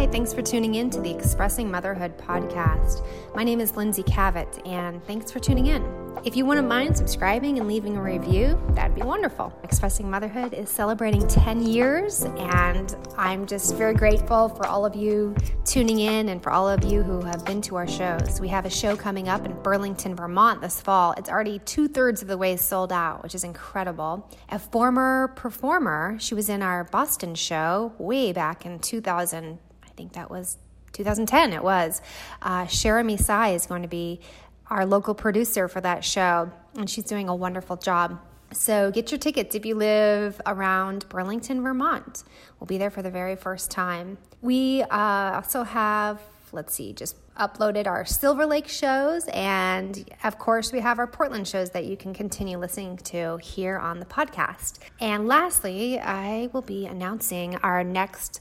Hi, thanks for tuning in to the Expressing Motherhood podcast. My name is Lindsay Kavet, and thanks for tuning in. If you wouldn't mind subscribing and leaving a review, that'd be wonderful. Expressing Motherhood is celebrating 10 years, and I'm just very grateful for all of you tuning in and for all of you who have been to our shows. We have a show coming up in Burlington, Vermont this fall. It's already two thirds of the way sold out, which is incredible. A former performer, she was in our Boston show way back in 2000, I think that was 2010, it was. Uh, Shara Sai is going to be our local producer for that show, and she's doing a wonderful job. So get your tickets if you live around Burlington, Vermont. We'll be there for the very first time. We uh, also have, let's see, just uploaded our Silver Lake shows, and of course, we have our Portland shows that you can continue listening to here on the podcast. And lastly, I will be announcing our next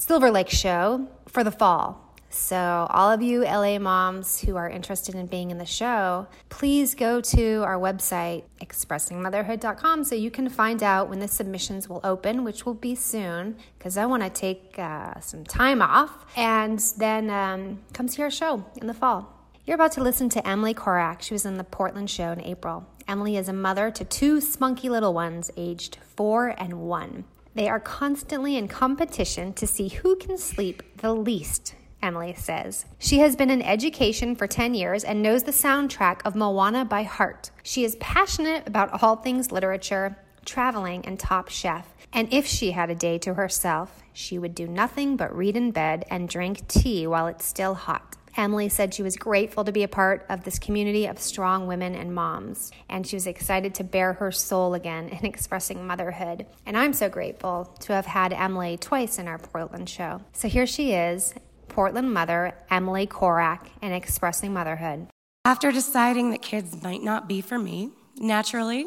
Silver Lake show for the fall. So, all of you LA moms who are interested in being in the show, please go to our website, expressingmotherhood.com, so you can find out when the submissions will open, which will be soon, because I want to take uh, some time off and then um, come see our show in the fall. You're about to listen to Emily Corak. She was in the Portland show in April. Emily is a mother to two spunky little ones, aged four and one. They are constantly in competition to see who can sleep the least Emily says. She has been in education for 10 years and knows the soundtrack of Moana by heart. She is passionate about all things literature, traveling, and Top Chef. And if she had a day to herself, she would do nothing but read in bed and drink tea while it's still hot. Emily said she was grateful to be a part of this community of strong women and moms, and she was excited to bare her soul again in expressing motherhood. And I'm so grateful to have had Emily twice in our Portland show. So here she is, Portland mother Emily Corak in Expressing Motherhood. After deciding that kids might not be for me, naturally,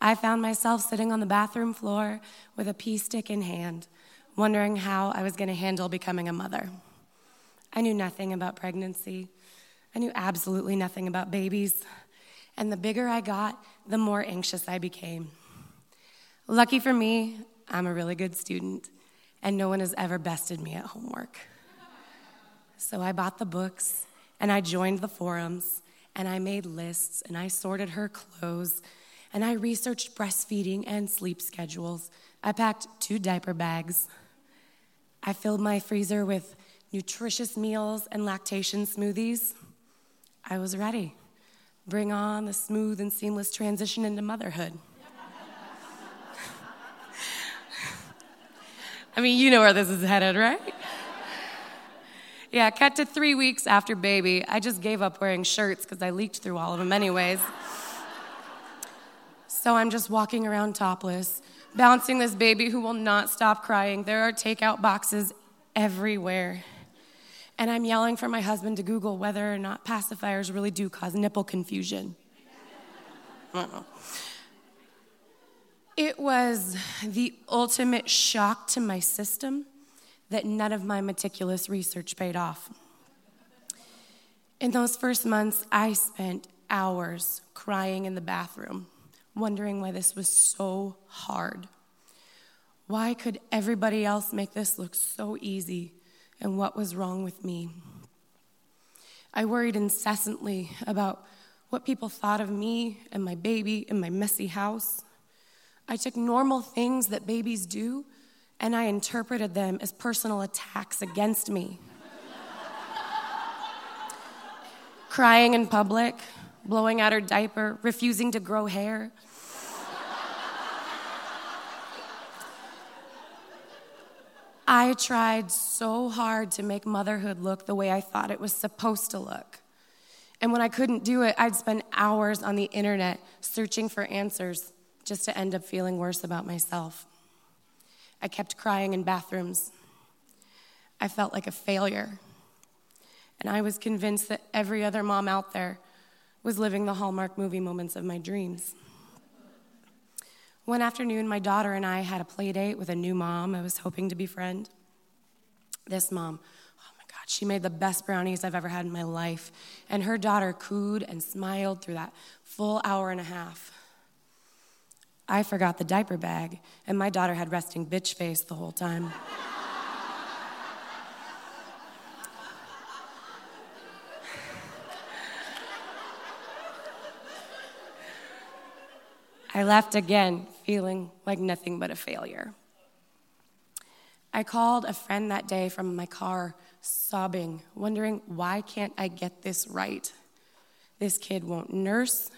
I found myself sitting on the bathroom floor with a pee stick in hand, wondering how I was going to handle becoming a mother. I knew nothing about pregnancy. I knew absolutely nothing about babies. And the bigger I got, the more anxious I became. Lucky for me, I'm a really good student, and no one has ever bested me at homework. So I bought the books and I joined the forums and I made lists and I sorted her clothes and I researched breastfeeding and sleep schedules. I packed two diaper bags. I filled my freezer with nutritious meals and lactation smoothies. I was ready. Bring on the smooth and seamless transition into motherhood. I mean, you know where this is headed, right? Yeah, cut to three weeks after baby. I just gave up wearing shirts because I leaked through all of them, anyways. so I'm just walking around topless, bouncing this baby who will not stop crying. There are takeout boxes everywhere. And I'm yelling for my husband to Google whether or not pacifiers really do cause nipple confusion. It was the ultimate shock to my system that none of my meticulous research paid off. In those first months, I spent hours crying in the bathroom, wondering why this was so hard. Why could everybody else make this look so easy, and what was wrong with me? I worried incessantly about what people thought of me and my baby and my messy house. I took normal things that babies do and I interpreted them as personal attacks against me. Crying in public, blowing out her diaper, refusing to grow hair. I tried so hard to make motherhood look the way I thought it was supposed to look. And when I couldn't do it, I'd spend hours on the internet searching for answers just to end up feeling worse about myself. I kept crying in bathrooms. I felt like a failure. And I was convinced that every other mom out there was living the Hallmark movie moments of my dreams. One afternoon, my daughter and I had a play date with a new mom I was hoping to befriend. This mom, oh my God, she made the best brownies I've ever had in my life. And her daughter cooed and smiled through that full hour and a half. I forgot the diaper bag, and my daughter had resting bitch face the whole time. I left again feeling like nothing but a failure. I called a friend that day from my car, sobbing, wondering, why can't I get this right? This kid won't nurse.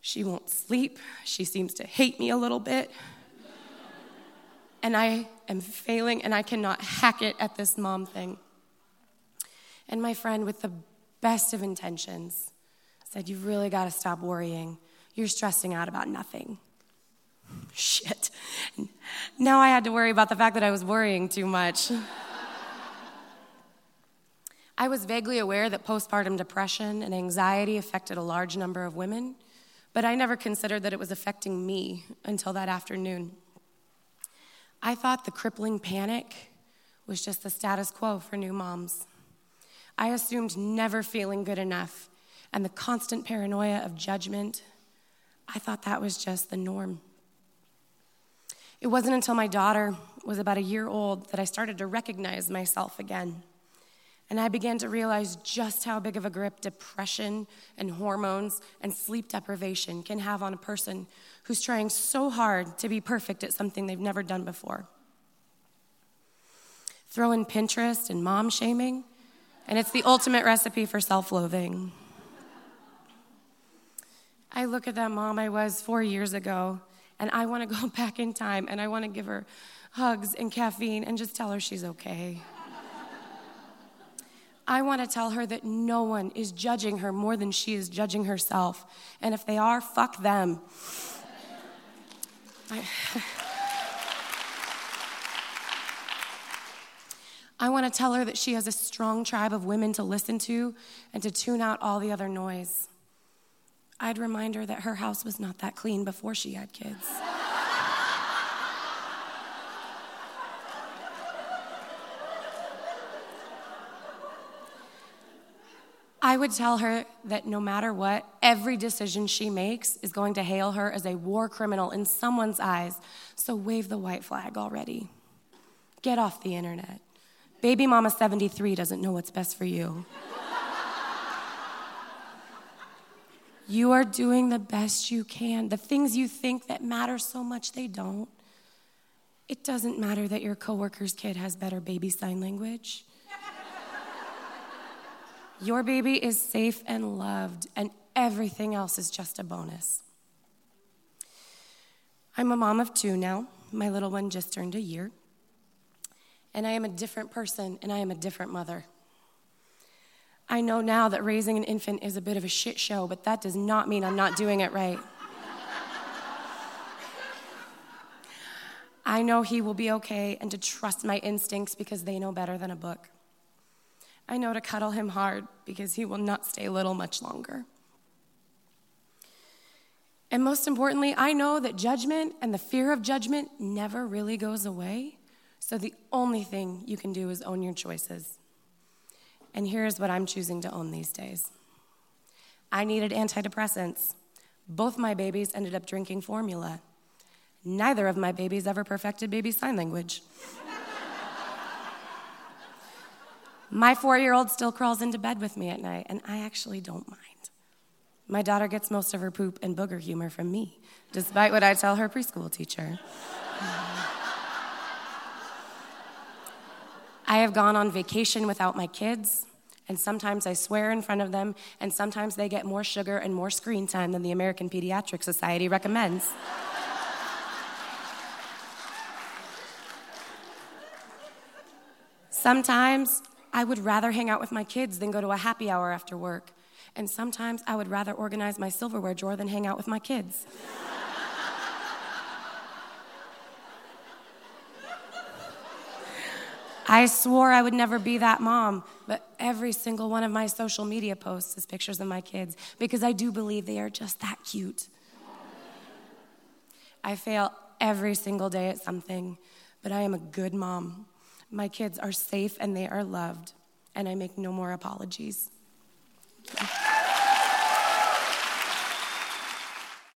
She won't sleep. She seems to hate me a little bit. and I am failing, and I cannot hack it at this mom thing. And my friend, with the best of intentions, said, You've really got to stop worrying. You're stressing out about nothing. Shit. Now I had to worry about the fact that I was worrying too much. I was vaguely aware that postpartum depression and anxiety affected a large number of women, but I never considered that it was affecting me until that afternoon. I thought the crippling panic was just the status quo for new moms. I assumed never feeling good enough and the constant paranoia of judgment, I thought that was just the norm. It wasn't until my daughter was about a year old that I started to recognize myself again. And I began to realize just how big of a grip depression and hormones and sleep deprivation can have on a person who's trying so hard to be perfect at something they've never done before. Throw in Pinterest and mom shaming, and it's the ultimate recipe for self loathing. I look at that mom I was four years ago, and I want to go back in time and I want to give her hugs and caffeine and just tell her she's okay. I want to tell her that no one is judging her more than she is judging herself. And if they are, fuck them. I, I want to tell her that she has a strong tribe of women to listen to and to tune out all the other noise. I'd remind her that her house was not that clean before she had kids. I would tell her that no matter what, every decision she makes is going to hail her as a war criminal in someone's eyes. So wave the white flag already. Get off the internet. Baby mama 73 doesn't know what's best for you. You are doing the best you can. The things you think that matter so much, they don't. It doesn't matter that your coworker's kid has better baby sign language. your baby is safe and loved, and everything else is just a bonus. I'm a mom of two now. My little one just turned a year. And I am a different person, and I am a different mother. I know now that raising an infant is a bit of a shit show, but that does not mean I'm not doing it right. I know he will be okay and to trust my instincts because they know better than a book. I know to cuddle him hard because he will not stay little much longer. And most importantly, I know that judgment and the fear of judgment never really goes away. So the only thing you can do is own your choices. And here's what I'm choosing to own these days I needed antidepressants. Both my babies ended up drinking formula. Neither of my babies ever perfected baby sign language. my four year old still crawls into bed with me at night, and I actually don't mind. My daughter gets most of her poop and booger humor from me, despite what I tell her preschool teacher. I have gone on vacation without my kids, and sometimes I swear in front of them, and sometimes they get more sugar and more screen time than the American Pediatric Society recommends. Sometimes I would rather hang out with my kids than go to a happy hour after work. And sometimes I would rather organize my silverware drawer than hang out with my kids. I swore I would never be that mom, but every single one of my social media posts is pictures of my kids because I do believe they are just that cute. I fail every single day at something, but I am a good mom. My kids are safe and they are loved, and I make no more apologies.